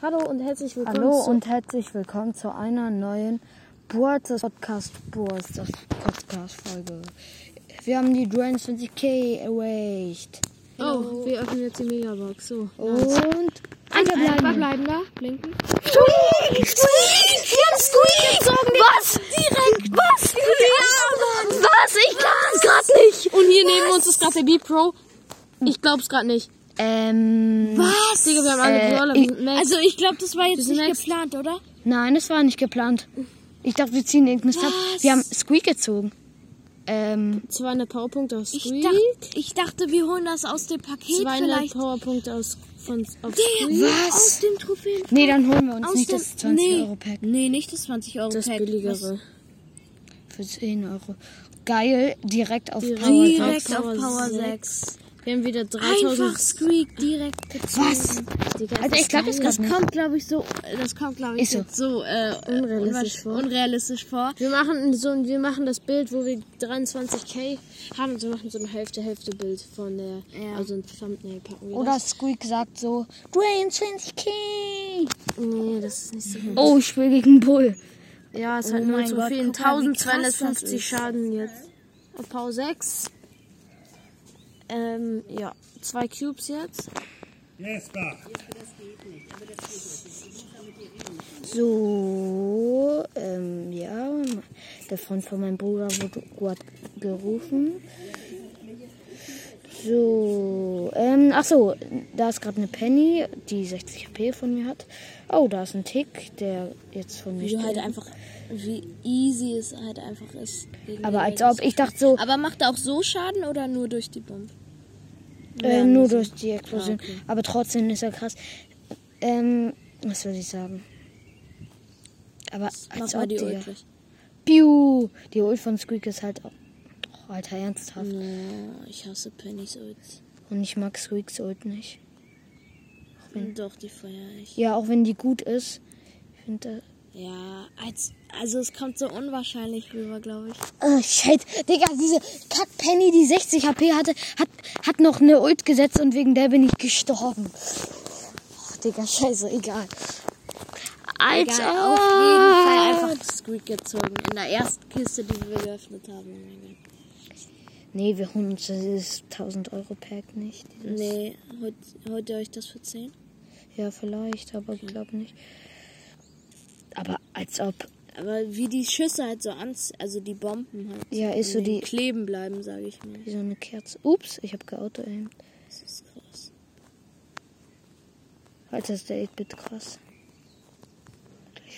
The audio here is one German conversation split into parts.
Hallo und herzlich willkommen Hallo zu und herzlich willkommen zu einer neuen Burzes Podcast Burzes Podcast Folge. Wir haben die 23k erreicht. Oh, wir öffnen jetzt die Megabox. So. Und Einfach bleiben. bleiben. bleiben da. Blinken. Squeak! Squeak! Wir haben Squeak! Was? Direkt! Was? Ja, Was? Ich glaub's gerade nicht! Und hier neben uns ist gerade der Beat Pro. Ich glaub's gerade nicht. Ähm. Was? Digga, wir haben alle Äh, Brawler. ich-. Also ich glaube, das war jetzt nicht next. geplant, oder? Nein, es war nicht geplant. Ich dachte, wir ziehen irgendeinen Mist ab. Was? Wir haben Squeak gezogen. Ähm. 200 Powerpunkte aus Ich, Squeak. dacht, ich dachte, wir holen das aus dem Paket 200 vielleicht. Powerpunkte aus, von, auf Squeak. Was? Aus dem Trophäen. Nee, dann holen wir uns Aus nicht dem, das 20 nee, Euro Pack. Nee, nicht das 20 Euro Das Pack. billigere. Für 10 Euro. Geil, direkt auf Direkt. Power Direkt sechs. auf Power Power sechs. 6. Wir haben wieder 3000. Einfach Squeak direkt gezogen. Was? Also ich glaube, das. Das kommt glaube ich, so, das kommt, glaube ich, so. so äh, Unrealistisch vor. unrealistisch vor. Wir machen so wir machen das Bild, wo wir 23k haben und wir machen so ein Hälfte Hälfte Bild von der Ja. also ein Thumbnail packen wir Oder Squeak sagt so, Dwayne 20k. das. Nee, das ist nicht so gut. Oh, ich spiele gegen Bull. Ja, es Oh hat nur zu viel. guck mal, wie krass das 1250 ist. Schaden jetzt. Auf Power 6. Ähm, ja. Zwei Cubes jetzt. So, ähm, ja, der Freund von meinem Bruder wurde gerufen. So, ähm, ach so, da ist gerade eine Penny, die 60 HP von mir hat. Oh, da ist ein Tick, der jetzt von mir Wie halt einfach, wie easy es halt einfach ist. Aber als ob, ich dachte so, Aber macht er auch so Schaden oder nur durch die Bombe? äh, nur durch die Explosion. Ah, okay. Aber trotzdem ist er krass. Ähm, was soll ich sagen? Aber Mach als ob, die. Ult. Piu! Die Ult von Squeak ist halt auch. Oh, Alter, ernsthaft. Ja, ich hasse Pennys Ult. Und ich mag Squeaks Ult nicht. Doch, die feiere ich. Ja, auch wenn die gut ist. Ich finde. Ja, als, also es kommt so unwahrscheinlich rüber, glaube ich. Oh, shit. Digga, diese Kack Penny, die 60 HP hatte, hat, hat noch eine Ult gesetzt und wegen der bin ich gestorben. Oh, Digga, scheiße, egal. Als Egal, auf jeden Fall einfach Squeak gezogen. In der ersten Kiste, die wir geöffnet haben. Nee, wir holen uns dieses 1000 Euro Pack nicht. Dieses, Nee, holt, holt ihr euch das für 10? Ja, vielleicht, aber ich glaube nicht. Aber als ob. Aber wie die Schüsse halt so ans, also die Bomben halt. Ja, ist so an den die- Kleben bleiben, sage ich mal. Wie so eine Kerze. Ups, ich habe geauto -aimed. Das ist krass. Alter, ist der 8-Bit krass.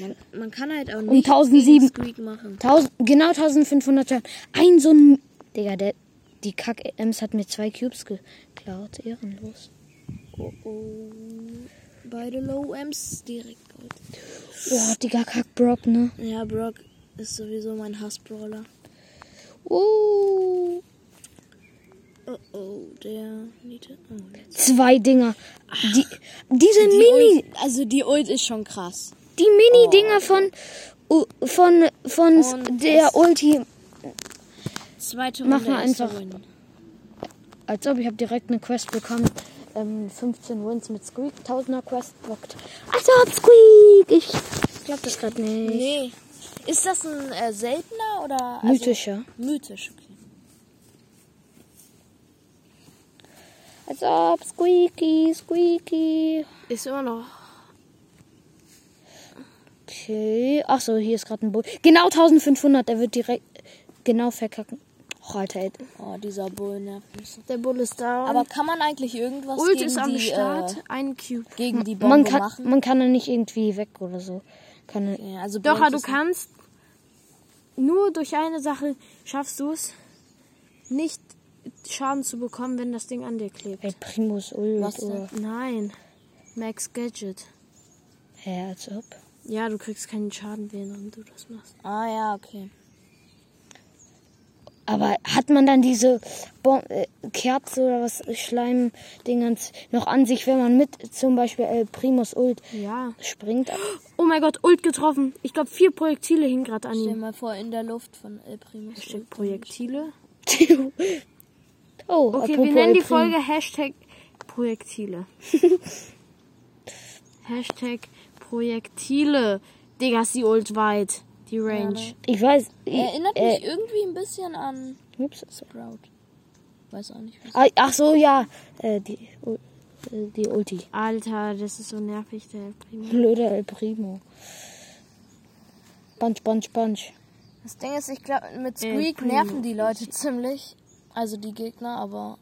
Man, man kann halt auch Um nicht 1007. Squeak machen. 1000, genau 1500 Schaden. Ein so ein. Digga, der, die Kack-Ems hat mir zwei Cubes geklaut. Ehrenlos. Oh, oh. Beide Low Ms direkt Gold. Oh, Digga, Kack-Brock, ne? Ja, Brock ist sowieso mein Hassbrawler. Uh, Oh oh, der Niete. Oh, zwei Dinger. Die, diese die Mini, Ult, also die Ult ist schon krass. die Mini-Dinger von, uh, von, von Und der Ulti. Zweite Mach Runde mal erster einfach. Win. Als ob ich habe direkt eine Quest bekommen. Ähm, 15 Wins mit Squeak. 1000er Quest bockt. Als ob Squeak. Ich glaub das gerade nicht. Nee. Ist das ein äh, seltener oder? Also, Mythischer. mythisch, okay. Als ob Squeaky, Squeaky. Ist immer noch. Okay. Ach so, hier ist gerade ein Bull. Genau 1500. Der wird direkt genau verkacken. Oh, Alter, ey. Oh, dieser Bull nervt mich so. Der Bull ist da. Aber kann man eigentlich irgendwas Ult gegen ist am die, Start. Äh, Ein Cube. gegen die Bombe Man kann, machen? man kann ihn nicht irgendwie weg oder so. Kann Ja, also Doch, du kannst nur durch eine Sache schaffst du es, nicht Schaden zu bekommen, wenn das Ding an dir klebt. El Primus Ult Was oder. Nein. Max Gadget. Hä, als ob. Ja, du kriegst keinen Schaden, während du das machst. Ah ja, okay. Aber hat man dann diese Bom äh, Kerze oder was Schleimdingens noch an sich, wenn man mit zum Beispiel El Primus Ult Ja. springt? Oh mein Gott, Ult getroffen. Ich glaube, vier Projektile hingen gerade an Stell ihm. mal vor, in der Luft von El Primo. Hashtag Projektile. oh, Okay, wir nennen die Folge Hashtag Projektile. Hashtag Projektile. Digga, ist die Ult weit. Die Range. Ich weiß. Ich, Erinnert äh, mich irgendwie ein bisschen an ups. Sprout. Weiß auch nicht. Was. Ah, Ach so, ja. Äh, die, U- äh, die Ulti. Alter, das ist so nervig, der Primo. Blöder El Primo. Punch, punch, punch. Das Ding ist, ich glaube, mit Squeak nerven die Leute ziemlich. Also die Gegner, aber.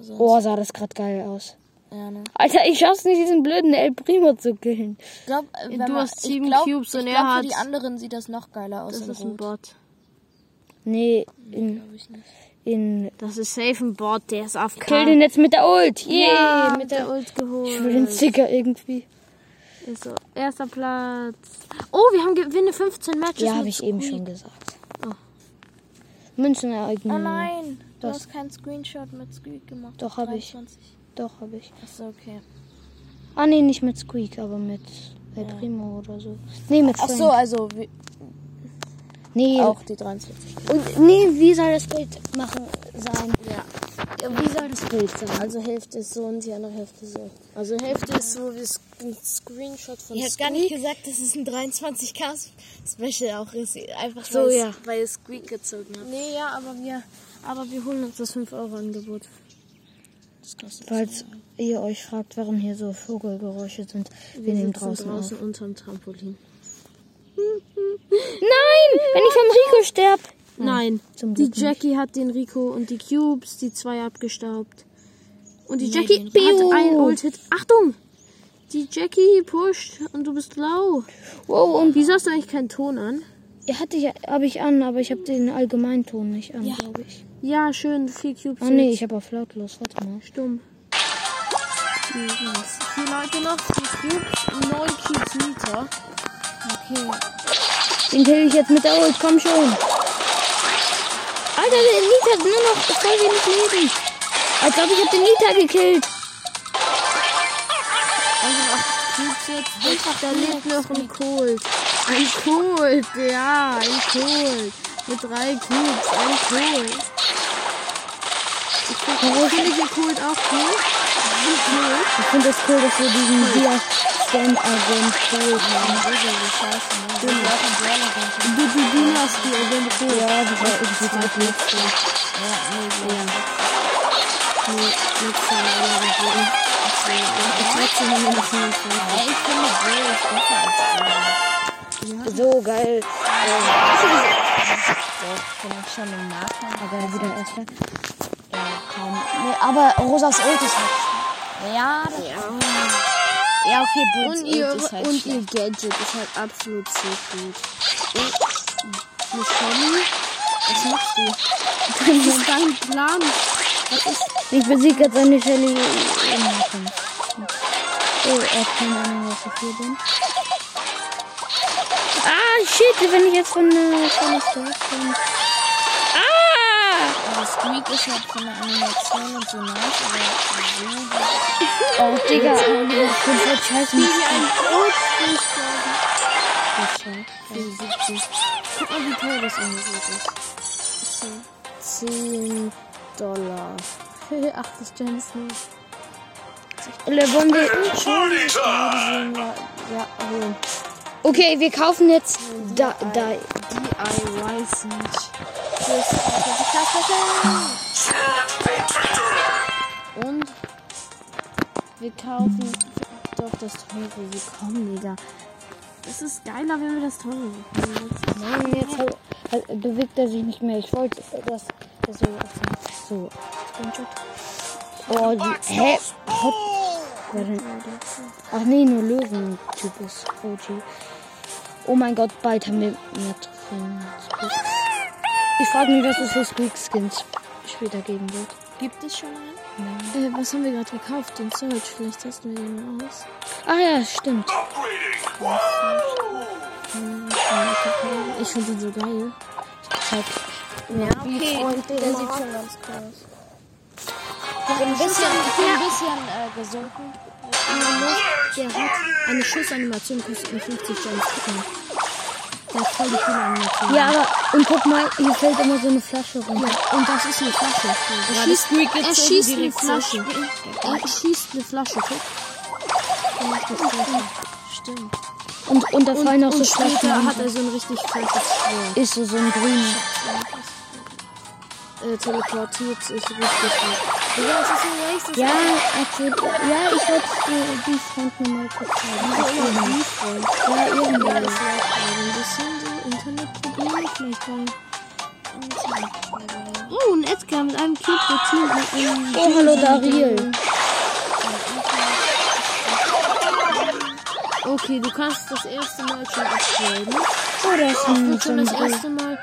Sonst, Oh, sah das gerade geil aus. Ja, ne. Alter, ich schaff's nicht, diesen blöden El Primo zu killen. Ich glaub, äh, wenn Du man, hast sieben ich glaub, Cubes und ich er glaub, hat- für die anderen sieht das noch geiler aus. Das in ist ein. Bot. Nee, in, Glaub ich nicht. in. Das ist safe ein Bot, der ist auf Kill den jetzt mit der Ult. Yeah, Ja, mit der Ult. Geholt. Ich will den Sticker irgendwie. Ist so. Erster Platz. Oh, wir haben gewinne 15 Matches. Ja, habe ich eben schon gesagt. Oh. Münzenereignis. Oh nein, du Was? hast keinen Screenshot mit Squeak gemacht. Doch, hab ich. 23. Doch, habe ich. Achso, okay. Ah, nee, nicht mit Squeak, aber mit El Primo oder so. Nee, mit Ach Frank. so, also wie, nee, auch die 23. Und, nee, wie soll das Bild machen sein? Ja. Wie soll das Bild sein? Also Hälfte ist so und die andere Hälfte so. Also Hälfte ist so wie ein Screenshot von Ich habe gar nicht gesagt, dass es ein 23k Special auch ist. Einfach So, weil, ja. es, weil es Squeak gezogen hat. Nee, ja, aber wir, aber wir holen uns das 5-Euro-Angebot. Falls ihr euch fragt, warum hier so Vogelgeräusche sind, wir, Wir nehmen draußen, draußen auf. unterm Trampolin. Nein! Wenn ich vom Rico sterb! Nein, zum die Glück nicht. Jackie hat den Rico und die Cubes, die zwei abgestaubt. Und die Nee, Jackie hat einen Ult-Hit. Achtung! Die Jackie pusht und du bist blau. Wow, und Wieso hast du eigentlich keinen Ton an? ja, hatte ich, habe ich an, aber ich habe den Allgemeinton nicht an, glaube ich. Ja, schön, vier Cubes. Ah nee, jetzt. ich habe auf lautlos, warte mal. Stumm. Vier Leute noch, vier Cubes, neun Cubes Nita. Okay. Den kill ich jetzt mit der Ult, komm schon. Alter, der Nita hat nur noch voll wenig Leben. Als ob ich hab den Nita gekillt. Also acht Cubes jetzt. Einfach, da lebt noch ein Colt. Ein Colt, ja, ein Colt. Mit drei Cubes, ein Colt. Ich finde find ich den Colt auch cool. Cool. Ich finde es cool, dass wir diesen Dia Stand Agent cool haben. Du Dynasty, Agent Colt. Ja, die war irgendwie halt letzte. Ja. Nee, letzte Mal gegeben. Das letzte haben wir noch 25. Ey, ich finde Bray ist besser als So geil. Bin ich schon im Nachhinein. Aber wieder erster. Nee, aber Rosas Ult ist halt. Ja, das ja. okay, Bulls Und ihr, ist halt und schlecht. ihr Gadget ist halt absolut so gut. Und eine Shelly, was machst du? Das ist dein Plan. Was ist Ich besiege jetzt eine Shelly. Oh, er keine Ahnung, was ich hier bin. Ah, shit, wenn ich jetzt von äh, Shelly stark bin. Ah! Also Squeak ist halt von der Animation und so nice, aber so Oh, Digga, ich bin voll scheiße mit ein Brot durchgestorben? Für 70. Guck mal, wie teuer das Angebot ist. 10 Dollar. Ach, das Jen ist nur. Le wollen wir. Ja, holen. Okay, wir kaufen jetzt da, da. DIY Siege. Und wir kaufen doch das teure. Wir kommen, Digga. Es ist geiler, wenn wir das teure bekommen. Nein, jetzt halt, halt, bewegt er sich nicht mehr. Ich wollte das, das so. So. Oh, die. Hä? Denn? Ach nee, nur Löwen-Typ ist OG. Oh mein Gott, bald haben wir mehr Trophäen. Ich frage mich, was es für Squeak-Skins später geben wird. gibt es schon einen? Äh, was haben wir gerade gekauft? Den Search. Vielleicht testen wir den mal aus. Ach ja, stimmt. Ich finde den so geil. Zeig. Ja, okay. Der sieht schon ganz cool aus. So ein bisschen, ein bisschen äh, gesunken. Der hat eine Schussanimation, kostet nur 50 Gems. Guck mal. Voll die coole Animation. Ja, aber, und guck mal, hier fällt immer so eine Flasche runter. Und das ist eine Flasche. Er schießt, er schießt eine Flasche. Er schießt eine Flasche. Guck. Schwert. Stimmt. Und, und da Und, fallen auch so und später Flaschen. hat er so ein richtig fettes Schwert. Ist so, so ein grüner. Äh, teleportiert sich richtig gut. Was ist denn nächstes? Ja, erzähl. Ja, ich wollte dir die Front nochmal kurz Wieso zeigen. immer die Freund? Ja, Ja, irgendwo. das lag gerade ein bisschen so Internetprobleme. Vielleicht Internetproblem. Oh, ein Edgar mit einem mit einem. Oh, hallo, Dariel. Okay, du kannst das erste Mal schon upgraden. Oh, da ist ein schon das erste Mal.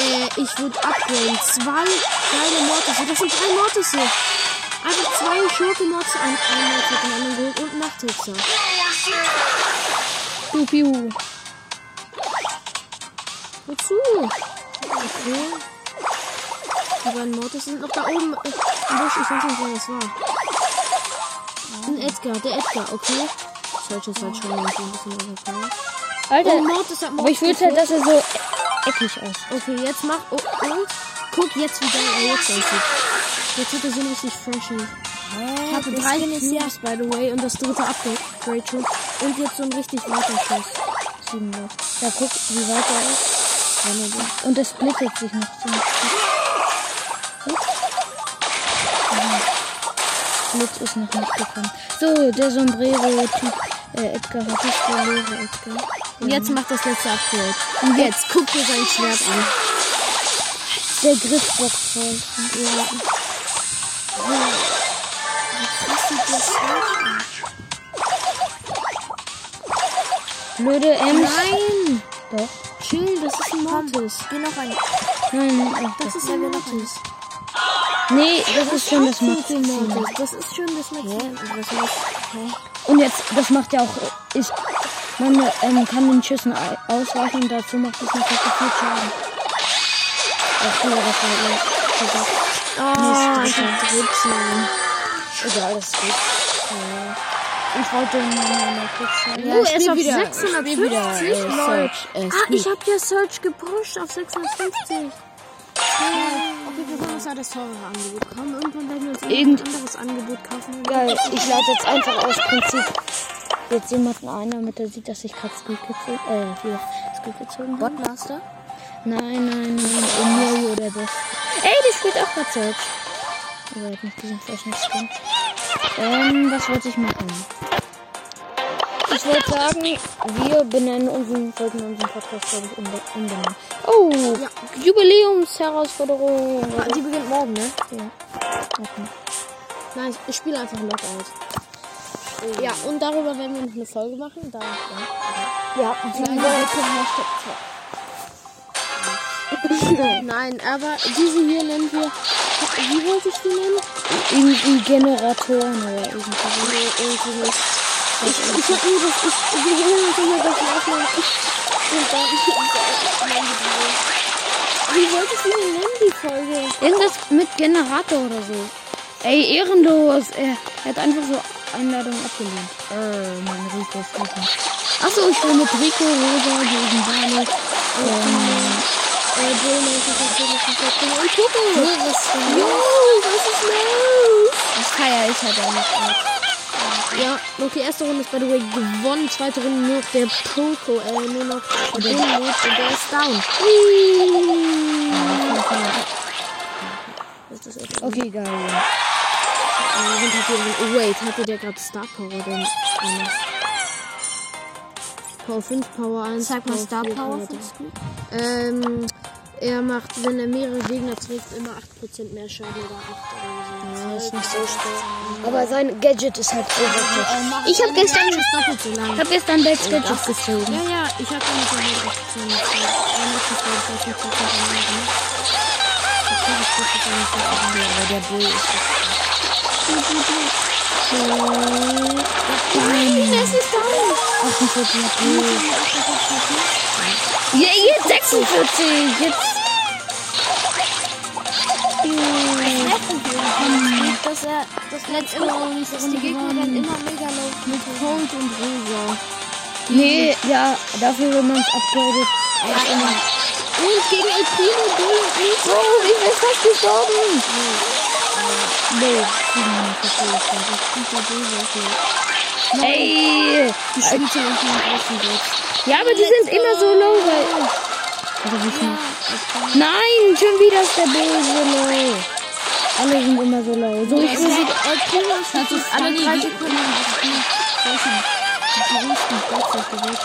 Äh, ich würde upgraden. Zwei kleine Mortisse. Das sind drei Mortisse. Einfach zwei Schurke-Mortisse. Ein, ein Mortis den anderen geholt und ein Nachthexer. Piu. Wozu? Okay. Die beiden Mortis sind noch da oben äh, im Busch. Ich weiß nicht, wer das war. Ein Edgar, der Edgar, okay. Search ist halt schon ein bisschen overpowered. Alter, Oh, Mortis hat Mortis. aber ich will halt, dass er so eckig aussieht. Okay, jetzt mach. Oh, oh. Guck jetzt, wie geil er jetzt aussieht. Jetzt hat er so richtig freshen. Ich hatte drei Cubes, by the way, und das dritte Upgrade schon. Und jetzt so ein richtig weiter Schuss. Sieben Leute. Ja, guck, wie weit er ist. Und es splittet sich noch. Mhm. Blitz ist noch nicht gekommen. So, der Sombrero-Typ. Äh, Edgar hat es verloren, Edgar. Und jetzt macht das letzte Upgrade. Und jetzt, guck dir sein Schwert an. Der Griffbock voll. Ja. Sieht das? Blöde Ems. Nein! Doch. Chill, das ist ein Mortis. Geh noch ein. Nein, ach, Das ist ein Mortis. Nee, das ist schon das Maximum. Mortis. Das ist schon das Maximum. Hä? Und jetzt, das macht ja auch, ist, man ähm, kann den Schüssen ei- ausweichen und dazu macht es noch richtig viel Schaden. Ach, ja, das war gleich. Oh, Mist, ich hab 13. Egal, das geht. Ja. Ich wollte nur mal kurz sagen. Ja, oh, er ist auf wieder, 650. spiel wieder, äh, Leute. Search, äh, Ah, ich hab ja Search gepusht auf 650. Okay, wir wollen uns ja das teurere Angebot kaufen. Irgendwann werden wir uns irgendein anderes Angebot kaufen. Geil, ich lade jetzt einfach aus Prinzip jetzt jemanden ein, damit er sieht, dass ich gerade Squeak gezogen, äh, hier, Squeak gezogen habe. Botmaster? Nein, nein, nein, Emilio der Beste. Ey, der spielt auch gerade Search. Aber er hat nicht diesen Skin. Ähm, was wollte ich machen? Ich wollte sagen, wir benennen unseren, sollten unseren Podcast, glaube ich, umbe- umbenennen. Oh, Jubiläumsherausforderung. Ah, Die beginnt morgen, ne? Ja. Okay. Nein, ich spiele einfach Lockout. Ja, und darüber werden wir noch eine Folge machen. Da, ja. Ja, Nein, aber diese hier nennen wir. Wie wollte ich die nennen? irgendwie Generatoren oder irgendwie. Nee, irgendwie nicht. Ich, ich hab nur das. Ich, wir holen uns immer das Aufnehmen. Und dann. Wie wollte ich die nennen, die Folge? Irgendwas mit Generator oder so. Ey, ehrenlos. Er, er hat einfach so Einladungen abgelehnt. Äh, mein Rico ist nicht. Achso, ich will mit Rico, Rosa, gegen Barley. Ähm, Äh, Bull 1945 und Coco. was ist Jo, was ist los? Das feier ich halt auch nicht. Ja, okay, erste Runde ist by the way gewonnen. Zweite Runde nur noch der Poco, äh, nur noch der lebt und der ist down. Das ist Okay, geil. Oh wait, hatte der gerade Star Power denn? Äh, Power 5, Power 1. Sag mal Star 4, Power 3. findest du? Ähm, er macht, wenn er mehrere Gegner trifft, immer 8% mehr Schaden oder 8 oder so. Ja, ist nicht so schwer. Aber sein Gadget ist halt overpowered. Ich habe gestern schon so. Ich hab gestern Babes Gadget gezogen. Ja, ja, ich habe damit halt gezogen. Er ich, nicht 10% mehr gemacht. Okay, das geht jetzt auch nicht so viel. Aber der Bull ist Es ist down. 48 Bull. Ja, jetzt 46. Jetzt. Dass er das letzte Mal, dass die Gegner dann immer mega low Mit Cold und Rosa. Nee, ja, dafür, wenn man es upgradet. Und gegen El Primo. Oh, ich bin fast gestorben. Nee, 47. Super Bull, sehr viel. Ey! Die Beispiel den großen Blitz. Ja, aber die sind immer so low, weil. Oder wie viel? Nein, schon wieder ist der böse low. Alle sind immer so low. So, ich will Das ist alle drei Sekunden. Solche die größten Plätze gewählt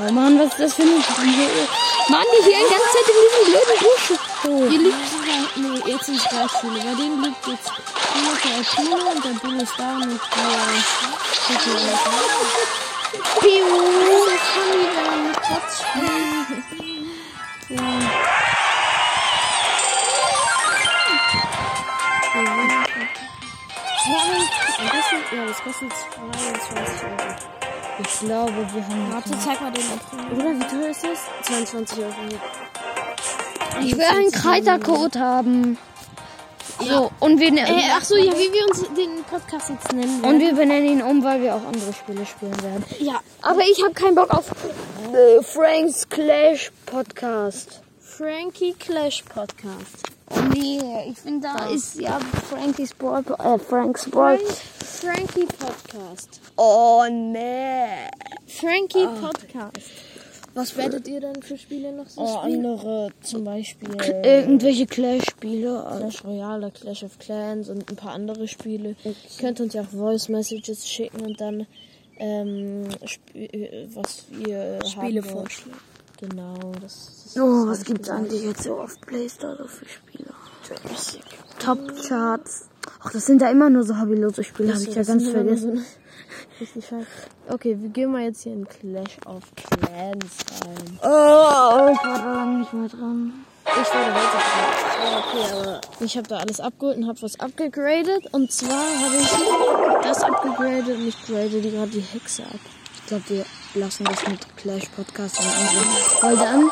Oh Mann, was ist das für ein. Mann, die hier die ganze Zeit in diesem blöden Busch. Oh. Hier liegt sogar, nee, jetzt sind drei Spiele. Bei denen liegt jetzt nur der Alpino und der Bull ist da und der. Piu. Funny, wenn man mit Platz spielt. Ja. Ja, das kostet 22 Euro. Ich glaube, wir haben. Warte, zeig mal den April. Oder wie teuer ist das? 22 Euro. Ich will einen Kreitercode haben. So, und wir, ne- Äh, ach so, ja, wie wir uns den Podcast jetzt nennen. und wir benennen ihn um, weil wir auch andere Spiele spielen werden. ja, Aber ich habe keinen Bock auf äh, Franks Clash Podcast. Frankie Clash Podcast. Oh nee, ich finde da ist ja Frankie's Brawl, äh, Frank's Brawl. Frankie Podcast. Oh nee. Frankie Podcast. Was werdet ihr denn für Spiele noch so Oh, spielen? andere zum Beispiel Irgendwelche Clash-Spiele. also- Clash Royale, Clash of Clans und ein paar andere Spiele. Ihr könnt uns ja auch Voice Messages schicken und dann ähm, äh, was ihr Spiele vorschlagen. Genau, das ist Oh, was gibt's eigentlich jetzt so auf Playstore so für Spiele? Top Charts. Ach, das sind da immer nur so hobbylose Spiele, habe ich ja ganz vergessen. so-. Okay, wir gehen mal jetzt hier in Clash of Clans rein. Oh, ich war da nicht mehr dran. Ich wurde heute dran. Okay, aber ich habe da alles abgeholt und habe was abgegradet. Und zwar habe ich das abgegradet und ich grade die gerade die Hexe ab. Ich glaube, wir lassen das mit Clash Podcast und anderen. Weil dann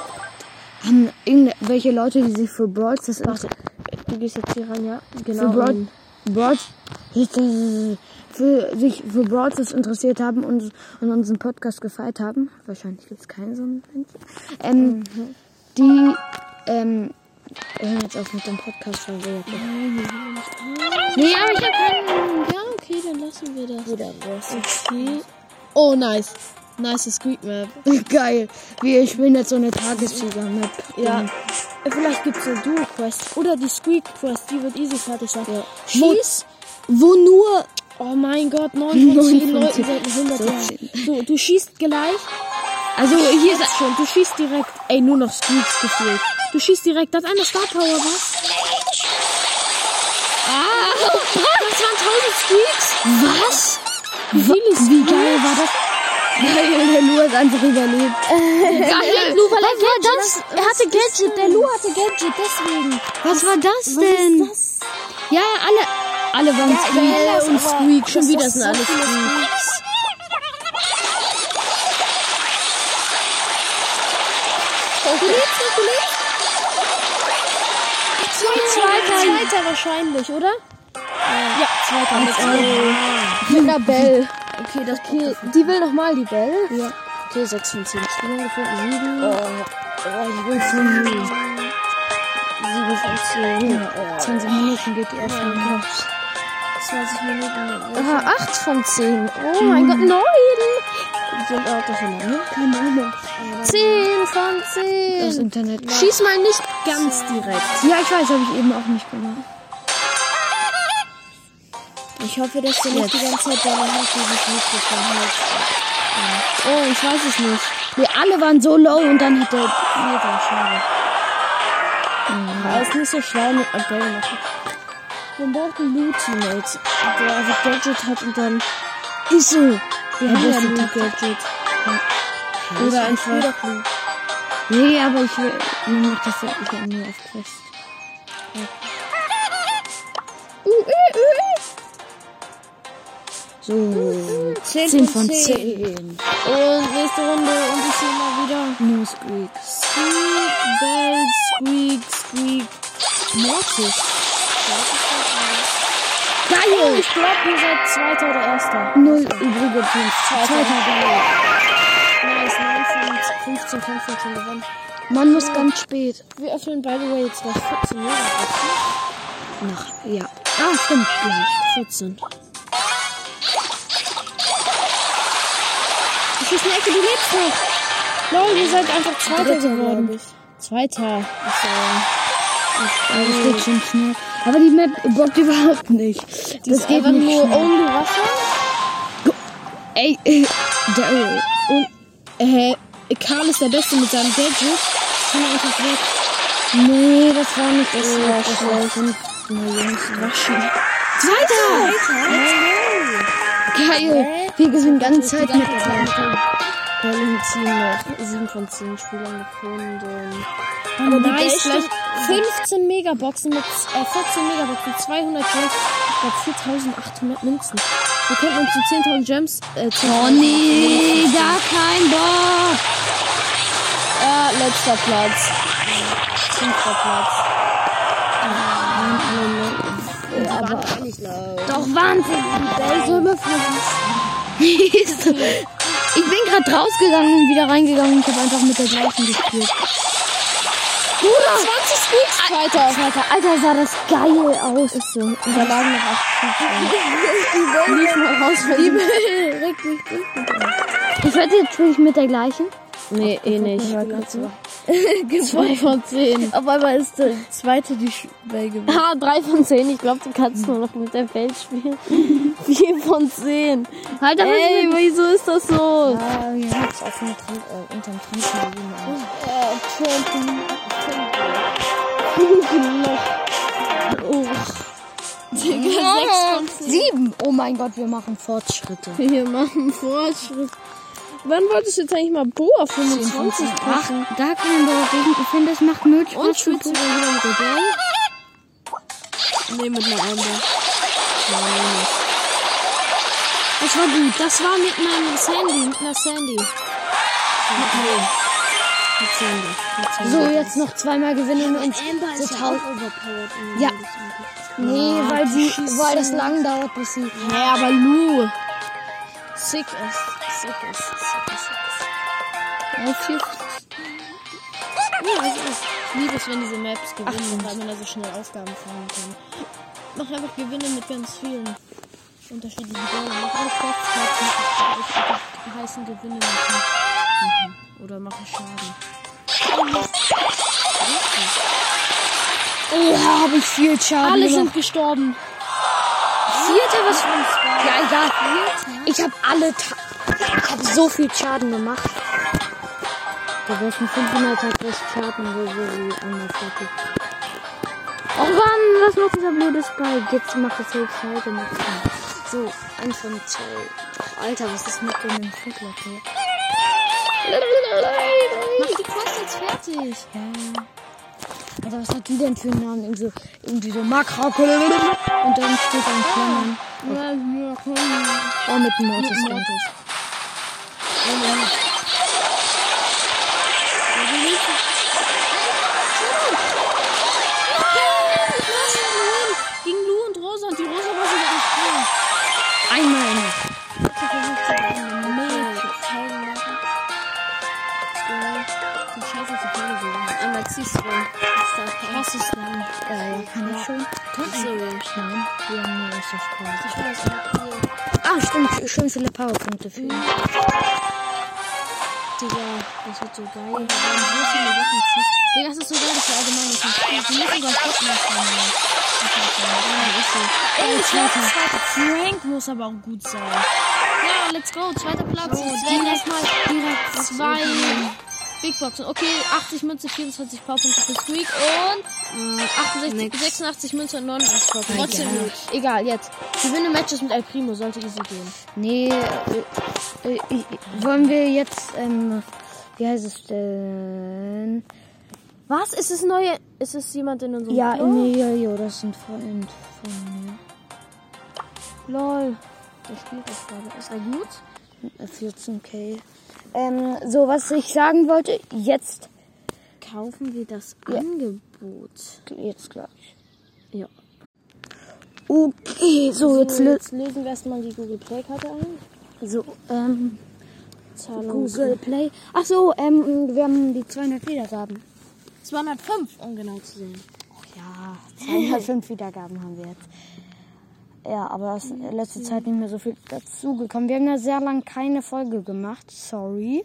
haben irgendwelche Leute, die sich für Brawl Stars du gehst jetzt hier rein, ja? für Genau. Brawl, und- Brawl für sich für Stars interessiert haben und, und unseren Podcast gefeiert haben. Wahrscheinlich gibt es keinen so einen Menschen. Ähm, Die ähm, hören jetzt auf mit dem Podcast, weil wir ja Nee, aber ich habe keinen. Ja, okay, dann lassen wir das. Wieder Okay. Oh, nice. Nice Squeak Map. Geil. Wir spielen jetzt so eine Tagessieger-Map. Ja. Äh, Vielleicht gibt's eine Duo Quest. Oder die Squeak Quest, die wird easy fertig sein. Ja. Schieß. Wo nur. Oh mein Gott, 9 von Neun 10 von Leuten seit 100 So Jahren. zehn. Du, schießt gleich. Also hier ist. Schon, du schießt direkt. Ey, nur noch Squeaks gefühlt. Du schießt direkt. Das eine Star Power, was? Ah, Das waren 1000 Squeaks. was? Wie, wie geil war das? Geil, der Lu hat einfach überlebt. Geil, Lu, weil er was war Gadget- das? Er hatte Gadget, der Lu hatte Gadget, deswegen. Was war das denn? Ja, alle, alle waren Ja, Squeak. ja, und aber Squeak. Schon das wieder ist sind so alle Squeaks. Du lebst noch, du lebst? Zweiter. Zweiter wahrscheinlich, oder? Ja, zweiter mit Mit einer Bell. Okay, das okay. Die will nochmal die Bell. Ja. Okay, 6 von 10 Spielern gefunden. 7. Oh, ich will von 7 von 10. Ja, 20 Minuten geht die erste Runde. 20 Minuten. Aha, 8 von 10. Oh mein Gott, 9! Sind auch das so lange? Keine Ahnung. 10 von 10. Das Internet. Schieß mal nicht ganz direkt. Ja, ich weiß, habe ich eben auch nicht gemacht. Ich hoffe, dass du nicht die ganze Zeit deine Hand dieses Mikrofon hältst. Oh, ich weiß es nicht. Wir alle waren so low und dann hat der. War schade. Aber ist nicht so schlau mit Abel machen. Man braucht einen Loot-Teammate, der einfach Gadget hat und dann. Ist so. Wir haben ja wusste Loot das. Gadget. Oder einfach. Nee, aber ich will. Man macht das ja ich hab nur auf Quest. Uh, äh, äh. So. 10, 10 von von 10. 10. Und nächste Runde und ich sehe mal wieder. No Squeak. Squeak, Bell, Squeak, Squeak, Mortis. Oh, Geil! ich glaube, ihr seid Zweiter oder Erster. Null übrige Teams. Zweiter geil. Nice, 9 von 15 Kämpfen schon gewonnen. Man muss ganz spät. Wir öffnen, by the way, jetzt gleich 14 Jahre. Nach. Ja. Ah, stimmt. Gleich. 14. schießt eine Ecke, du lebst noch. Lol, ihr seid einfach Zweiter Dritter, geworden. glaub ich. Zweiter. Ja, das geht schon schnell. Aber die Map bockt überhaupt nicht. Das geht einfach nur. Only Wasser. Ey, äh, der, Und äh, Karl ist der Beste mit seinem Gadget. Kann er einfach weg. nee, das war nicht das. war das war fünf. Nee, Jungs. Waschen. Zweiter! Geil. Wir gewinnen ganz Zeit mit. Berlin Team noch 7 von 10 Spielern gefunden. Aber Oh, nice, gleich 15 Megaboxen mit äh, 14 Megaboxen, 200 Gems, ich glaube 4800 Münzen. Wir könnten uns zu 10.000 Gems äh, zu Oh nee, gar kein Bock. Ja, letzter Platz. Fünfter Platz. Aber doch Wahnsinn. Ich bin gerade rausgegangen und wieder reingegangen. Ich habe einfach mit der gleichen gespielt. Bruder! 20 Squeaks, Zweiter. Alter, Alter, sah das geil aus. Ist so. Und da lagen noch 8 Lief mal raus, Ich wette, jetzt spiele ich mit der gleichen. Nee, eh nicht. Zwei von zehn. Auf einmal ist der zweite die Schwell gewesen. Ah, drei von zehn. Ich glaube, du kannst nur noch mit der Feld spielen. Vier von zehn. Halt aber Ey, wieso ist das so? Ja, ja, jetzt auf dem Tramp äh, unterm Trampolin aus. Digga, Sieben! Oh mein Gott, wir machen Fortschritte. Wir machen Fortschritt. Wann wolltest du jetzt eigentlich mal Boa 25 Ach, passen? gar kein Bock. Ich, ich finde, das macht null Spaß. Und dann wieder mit Rebell? Nee, mit einer Amber. Nein. Das war gut. Das war mit meinem Sandy, mit einer Sandy. Mit mir. Mit Sandy. Mit Sandy. So, jetzt noch zweimal gewinnen und Amber so ist ja auch overpowered. Ja. Nee, weil, sie, weil das lang dauert, bis sie. Nee, aber ist. Sick ist. Sick ist. Auf vier. Ja, es ist. Ich liebe es, wenn diese Maps gewinnen, weil man da so schnell Aufgaben fahren kann. Mach einfach Gewinne mit ganz vielen unterschiedlichen Bällen. Mach alle mit die heißen Gewinne machen. Mhm. Oder mache Schaden. Oha, habe ich viel Schaden Alle sind gestorben. Vierter, was für ein Ja, egal. Ich habe alle. Ta ich habe so viel Schaden gemacht. Besten 500 hat das Schaden, wo wir die fertig. Oh Mann, was macht dieser blöde Spike? Jetzt macht es Scheiße mit ihm. So, eins von zwei. Ach, Alter, was ist mit dem Vogler hier? Mach die Quest jetzt fertig. Ja. Alter, was hat die denn für einen Namen? Irgendwie so, irgendwie so Makra. Und dann steht da ein Klammern. Oh, mit. Mit Mortis. Gegen Einmal noch. Die Scheiße zu viel gewesen. Einmal Cicero. Das ist dann. Äh, kann ich schon? Cicero. Nein, wir haben nur das auf Call. Ich weiß nicht. Ah, stimmt. Schön viele Powerpunkte für ihn. Digga, das wird so geil. Wir werden so viele Sachen ziehen. Digga, das ist so geil, dass wir allgemein nicht spielen. Wir müssen sogar Podcast machen. Ja, so. Ey, zweiter. Frank muss aber auch gut sein. Ja, let's go. Zweiter Platz. Jetzt werden erstmal direkt zwei Big Boxen. Okay, 80 Münze, 24 Powerpunkte für Squeak und äh, 68, 86 Münze und 89 Powerpunkte. Trotzdem Egal. gut. Egal, jetzt. Gewinne Matches mit El Primo, sollte easy gehen. Nee, äh, äh, äh, wollen wir jetzt, ähm, wie heißt es denn? Was? Ist es neue? Ist es jemand in unserem Ja, Club? Emilio, das ist ein Freund von mir. Lol. Der spielt das gerade. Ist er gut? Äh, 14k. Ähm, so, was ich sagen wollte, jetzt, Kaufen wir das Ja. Angebot. jetzt gleich. Ja. Okay, so, So, jetzt, jetzt lösen wir erstmal die Google Play-Karte ein. so, ähm, Zahlungs Google Play. Ach so, ähm, wir haben die 200 Wiedergaben. 205, um genau zu sein. Ja, 205 Wiedergaben haben wir jetzt. Ja, aber es ist in letzter Zeit nicht mehr so viel dazugekommen. Wir haben ja sehr lange keine Folge gemacht. Sorry.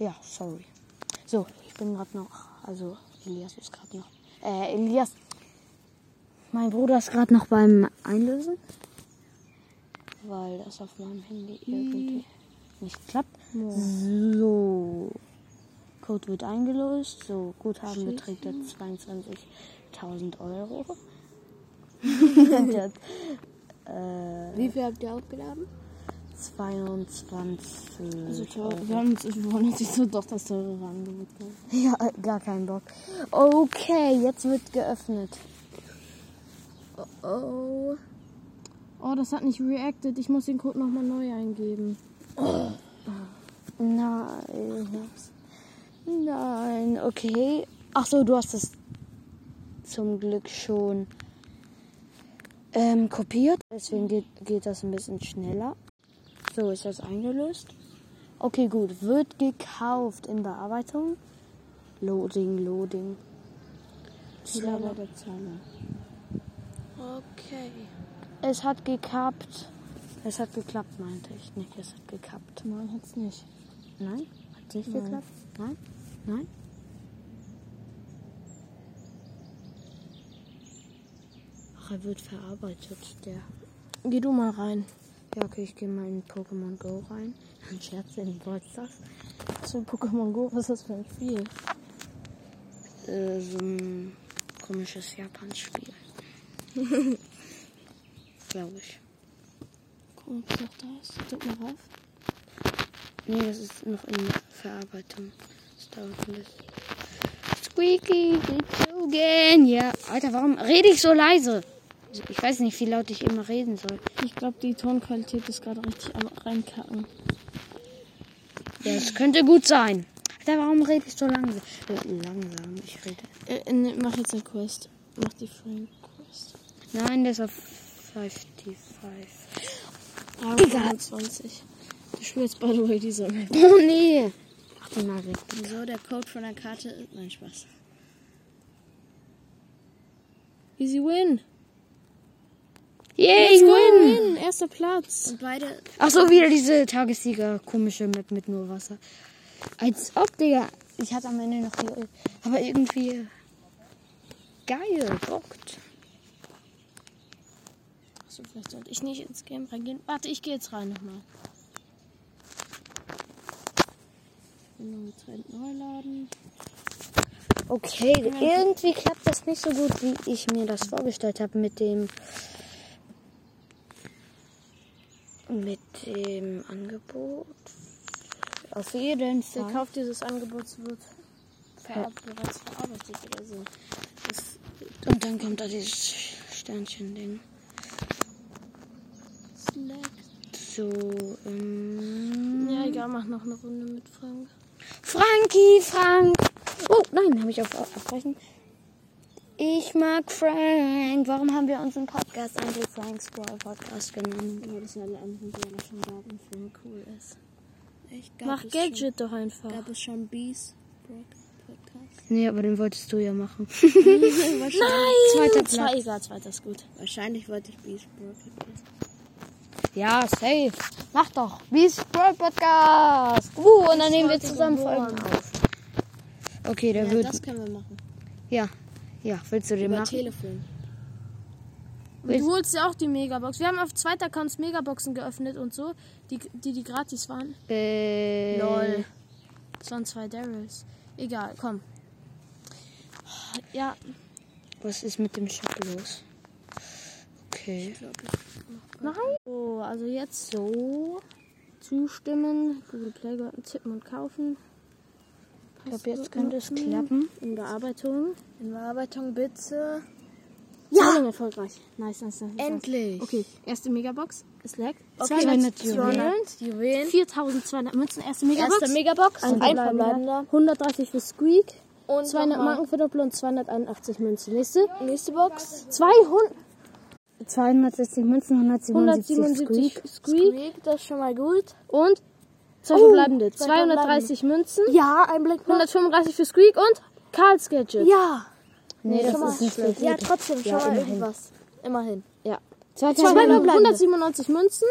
Ja, sorry. So, ich bin gerade noch, also Elias ist gerade noch, äh, Elias, mein Bruder ist gerade noch beim Einlösen, weil das auf meinem Handy irgendwie nicht klappt. So, Code wird eingelöst. So, Guthaben beträgt jetzt 22.000 Euro. Jetzt, äh, Wie viel habt ihr aufgeladen? 22. Also toll. Wir haben uns, wir wollen uns nicht so doch das teurere Angebot. Ja, gar keinen Bock. Okay, jetzt wird geöffnet. Oh. Oh, das hat nicht reacted. Ich muss den Code nochmal neu eingeben. Nein. Nein, okay. Ach so, du hast es zum Glück schon ähm, kopiert. Deswegen geht, geht das ein bisschen schneller. So, ist das eingelöst? Okay, gut. Wird gekauft in Bearbeitung. Loading, Loading. Zahler der Zahler. Okay. Es hat gekappt. Es hat geklappt, meinte ich nicht. Es hat gekappt. Nein, hat's nicht. Nein? Hat nicht Nein. geklappt? Nein? Nein? Ach, er wird verarbeitet, der. Geh du mal rein. Ja, okay, ich gehe mal in Pokémon Go rein. Ein Scherz in Wolsters. Zu Pokémon Go, was ist das für ein Spiel? Äh, so ein komisches Japan-Spiel. Glaube ich. Guck, ob es noch da ist. Drück mal rauf. Nee, das ist noch in Verarbeitung. Dauert ein bisschen. Squeaky, gezogen. Ja, Alter, warum rede ich so leise? Ich weiß nicht, wie laut ich immer reden soll. Ich glaube, die Tonqualität ist gerade richtig am reinkacken. Ja, es könnte gut sein. Alter, warum rede ich so langsam? Äh, langsam, ich rede. Äh, ne, mach jetzt eine Quest. Mach die Frank Quest. Nein, der ist auf 55. Ah, 25. Du spielst by the way diese Map. Oh nee. Ach. So, der Code von der Karte ist. Nein, Spaß. Easy win. Yay, Let's go win! win. Erster Platz. Und beide. Ach so, wieder diese Tagessieger, komische Map mit nur Wasser. Als ob, Digga. Ich hatte am Ende noch die. Aber irgendwie. Geil, bockt. Achso, vielleicht sollte ich nicht ins Game reingehen. Warte, ich gehe jetzt rein nochmal. Genau, Trend neu laden. Okay, irgendwie klappt das nicht so gut, wie ich mir das vorgestellt habe mit dem. Mit dem Angebot. Auf jeden Der Fall. Kauf dieses Angebots wird ver bereits verarbeitet oder so. Das, Und dann kommt da dieses Sternchen-Ding. Slack. So, ähm. Ja, egal, mach noch eine Runde mit Frank. Frankie, Frank! Oh, nein, habe ich auf abbrechen. Ich mag Frank. Warum haben wir unseren Podcast eigentlich Franks Brawl Podcast genannt? Genau, das sind alle anderen, die alle schon da und Frank cool ist. Ich gab Mach Gadget doch einfach. Gab es schon Bees Podcast? Nee, aber den wolltest du ja machen. Nein! Zweiter Zwei, Platz. egal, zweiter ist gut. Wahrscheinlich wollte ich Bees Podcast. Ja, safe. Mach doch. Beast Brawl Podcast. Uh, und dann nehmen wir zusammen Folgen auf. Okay, der Ja, wird. das können wir machen. Ja. Ja, willst du den Über machen? Telefon. Und du holst ja auch die Megabox. Wir haben auf zweiter Accounts Megaboxen geöffnet und so, die, die, die gratis waren. Äh, Lol. Das waren zwei Daryls. Egal, komm. Ja, Was ist mit dem Shop los? Okay. nein. So, also jetzt so. Zustimmen, Google Play Garden tippen und kaufen. Ich glaube, jetzt könnte es klappen. In Bearbeitung. In Bearbeitung bitte. Zahlung erfolgreich. Nice, nice, nice. nice. Endlich. Okay, erste Megabox. Ist lag. Okay, 200 Juwelen. Juwelen. 4200 Münzen. Erste Megabox. Erste Megabox. Ein Ein verbleibender. verbleibender. 130 für Squeak. Und 200 nochmal. Marken für Doppel und 281 Münzen. Nächste. Nächste Box. 200, 260 Münzen, 177 177 Squeak. Squeak. Squeak, das ist schon mal gut. Und zwei Oh, verbleibende. zwei 230 Münzen. Ja, ein Blick. 135 für Squeak und Karls Gadget. Ja. Nee, das ist nicht schlecht. Ja, trotzdem, schon Ja, mal immerhin. irgendwas. Immerhin. Ja. Zwei Zwei verbleibende. verbleibende. 197 Münzen.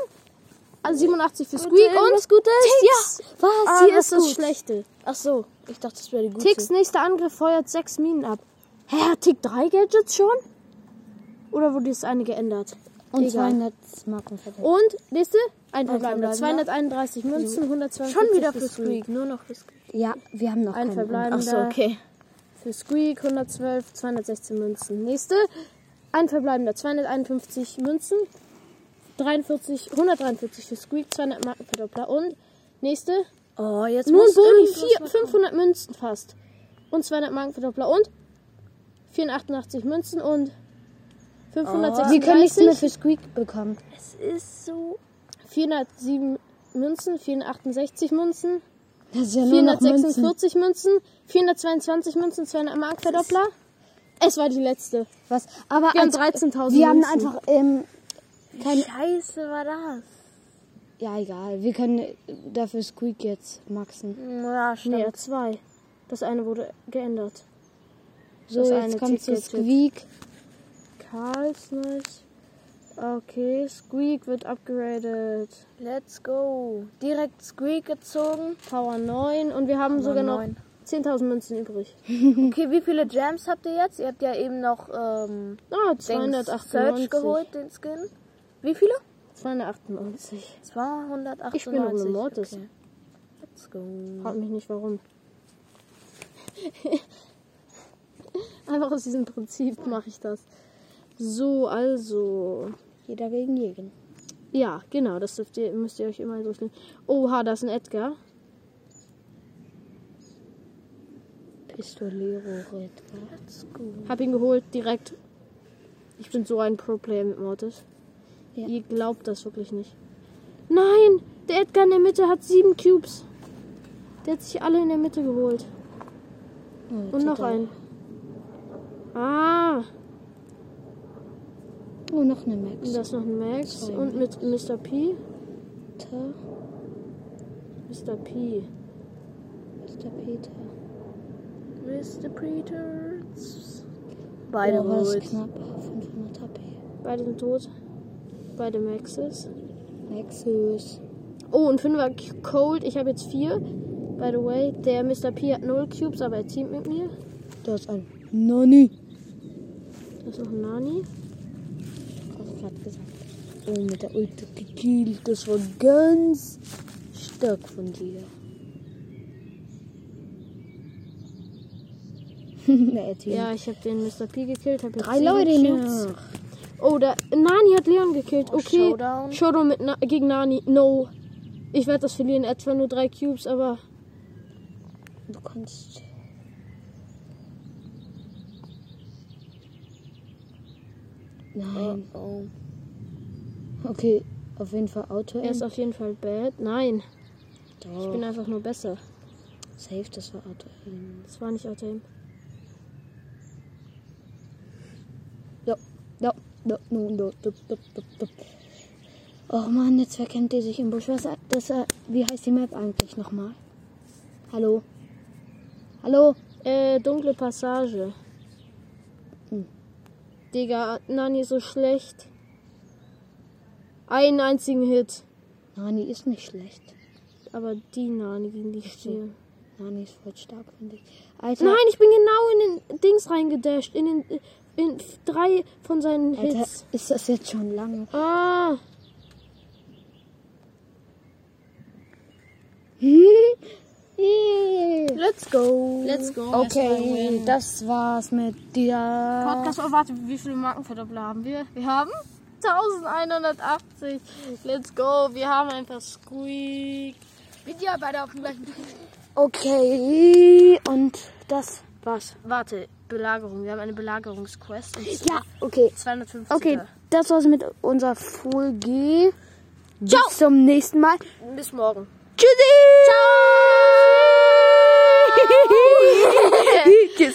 Also 87 für Squeak und was Gutes? Ja. Was? Ah, das ist das gut. Schlechte. Ach so, ich dachte, das wäre die gute. Ticks nächster Angriff feuert 6 Minen ab. Hä, hat Tick 3 Gadgets schon? Oder wurde das eine geändert? Und Egal. 200 Marken verdient. Und, nächste? Ein verbleibender. verbleibender. 231 Münzen, 142 Schon wieder für für Squeak, nur noch für Squeak. Ja, wir haben noch Ein keinen. verbleibender. Ach so, okay. Für Squeak 112, 216 Münzen. Nächste. Ein verbleibender 251 Münzen. 43, 143 für Squeak, 200 Markenverdoppler. Und nächste. Oh, jetzt irgendwas vier- mal 500 Münzen fast. Und 200 Markenverdoppler. Und 488 Münzen und 536. Wir können nichts mehr für Squeak bekommen. Es ist so. 407 Münzen, 468 Münzen, Das ist ja nur noch Münzen. 446 Münzen, 422 Münzen, 200 Markenverdoppler. Es war die letzte. Was? Aber Wir haben als- 13.000 Wir haben einfach ähm, kein. Scheiße war das. Ja, egal. Wir können dafür Squeak jetzt maxen. Ja, stimmt. Nee, zwei. Das eine wurde geändert. So, Das jetzt kommt zu. Squeak. Karls nice. Okay, Squeak wird upgraded. Let's go. Direkt Squeak gezogen. Power 9 und wir haben sogar noch neun. 10.000 Münzen übrig. Okay, wie viele Gems habt ihr jetzt? Ihr habt ja eben noch ähm, Ah, Search 298. geholt, den Skin. Wie viele? 298. 298. Ich bin noch eine Mortis. Okay. Let's go. Frag mich nicht warum. Einfach aus diesem Prinzip mache ich das. So, also. Jeder gegen jeden. Ja, genau, das ihr, müsst ihr euch immer durchlesen. Oha, da ist ein Edgar. Pistolero Redgar. Let's go. Hab ihn geholt, direkt. Ich bin so ein Pro-Player mit Mortis. Ja. Ihr glaubt das wirklich nicht. Nein! Der Edgar in der Mitte hat sieben Cubes. Der hat sich alle in der Mitte geholt. Oh, Und noch einen. Ah, Oh, noch eine Max. da ist noch ein Max. Zwei Und mit Mr. P. Peter. Mr. P. Mr. Peter. Mr. Peters. Beide oh, war das gut. knapp. 500 HP. Beide sind tot. Beide Maxes. Nexus. Oh, und Fünfer Cold. Ich habe jetzt vier. By the way, der Mr. P hat null Cubes, aber er teamt mit mir. Da ist ein Nani. Da ist noch ein Nani. Gerade gesagt. Oh, mit der Ulti gekillt. Das war ganz stark von dir. Ja, ich habe den Mr. P gekillt. Hab jetzt Drei Leute noch. Oh, da Nani hat Leon gekillt. Okay. Showdown. Showdown mit Na gegen Nani. No. Ich werde das verlieren. Er hat zwar nur drei Cubes, aber Du kannst. Nein. Oh. Okay, auf jeden Fall Auto. er ist auf jeden Fall bad. Nein, ich Doch. bin einfach nur besser. Safe, das war Auto. Das war nicht Auto. Ja, ja, ja, no, no, no, no, no, no. Oh Mann, jetzt verkennt die sich im Busch. Was, das, äh, wie heißt die Map eigentlich nochmal? Hallo? Hallo? Äh, dunkle Passage. Hm. Digga, Nani ist so schlecht. Einen einzigen Hit. Nani ist nicht schlecht. Aber die Nani, gegen die ich stehe. Nani ist voll stark, finde ich. Alter, Nein, ich bin genau in den Dings reingedasht. In den in drei von seinen Alter, Hits. ist das jetzt schon lange? Ah, Let's go. let's go. Okay, das war's mit dir. Podcast, oh warte, wie viele Markenverdoppler haben wir? Wir haben 1180. Let's go. Wir haben einfach Squeak. Video beide auf dem gleichen Okay, und das war's. Warte, Belagerung. Wir haben eine Belagerungsquest. Ja, okay. 250. Okay, das war's mit unserer Folge. Ciao. Bis zum nächsten Mal. Bis morgen. Tschüssi. Ciao. Riques.